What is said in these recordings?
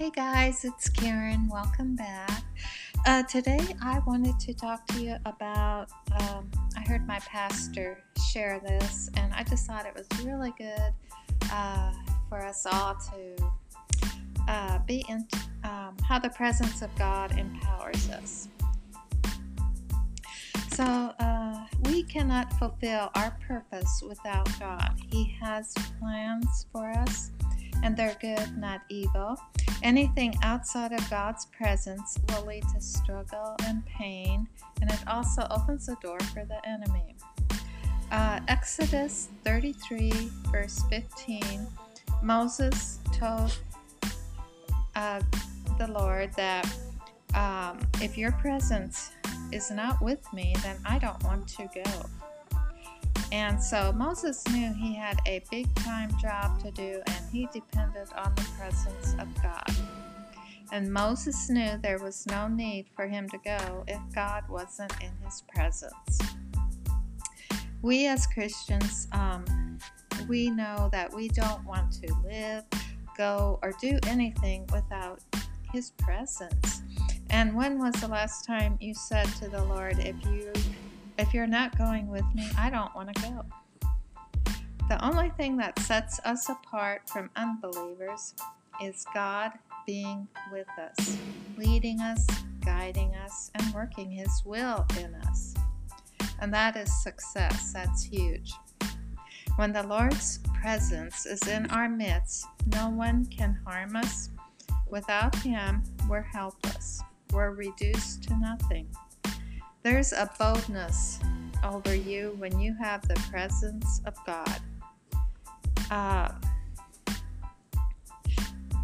Hey guys, it's Karen. Welcome back. Uh, today I wanted to talk to you about. Um, I heard my pastor share this, and I just thought it was really good uh, for us all to uh, be in um, how the presence of God empowers us. So, uh, we cannot fulfill our purpose without God. He has plans for us, and they're good, not evil. Anything outside of God's presence will lead to struggle and pain, and it also opens the door for the enemy. Uh, Exodus 33, verse 15, Moses told uh, the Lord that um, if your presence is not with me, then I don't want to go. And so Moses knew he had a big time job to do and he depended on the presence of God. And Moses knew there was no need for him to go if God wasn't in his presence. We as Christians, um, we know that we don't want to live, go, or do anything without his presence. And when was the last time you said to the Lord, if you if you're not going with me, I don't want to go. The only thing that sets us apart from unbelievers is God being with us, leading us, guiding us, and working His will in us. And that is success. That's huge. When the Lord's presence is in our midst, no one can harm us. Without Him, we're helpless. We're reduced to nothing. There's a boldness over you when you have the presence of God. Uh,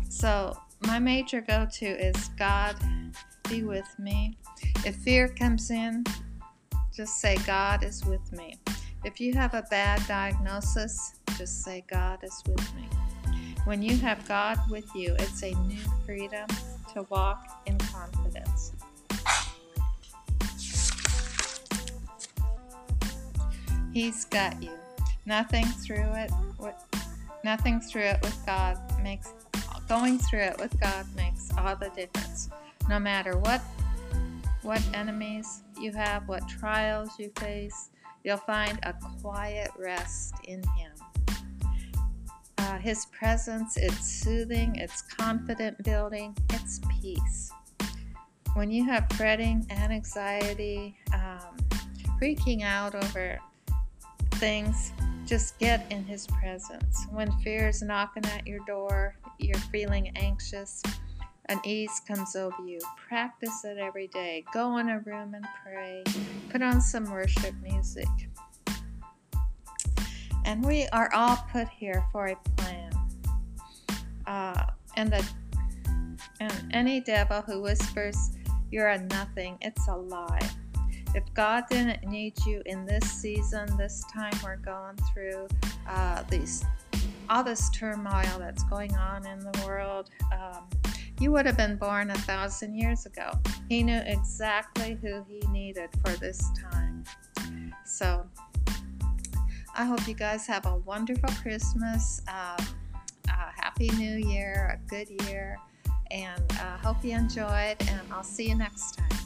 so, my major go to is God be with me. If fear comes in, just say, God is with me. If you have a bad diagnosis, just say, God is with me. When you have God with you, it's a new freedom to walk in confidence. He's got you. Nothing through it, nothing through it with God makes going through it with God makes all the difference. No matter what what enemies you have, what trials you face, you'll find a quiet rest in Him. Uh, his presence, it's soothing, it's confident building, it's peace. When you have fretting and anxiety, um, freaking out over things, just get in His presence. When fear is knocking at your door, you're feeling anxious, an ease comes over you. Practice it every day. Go in a room and pray. Put on some worship music. And we are all put here for a plan. Uh, and the and any devil who whispers you're a nothing, it's a lie. If God didn't need you in this season, this time we're going through, uh, these all this turmoil that's going on in the world, um, you would have been born a thousand years ago. He knew exactly who he needed for this time. So, I hope you guys have a wonderful Christmas, um, a happy new year, a good year, and uh, hope you enjoyed, and I'll see you next time.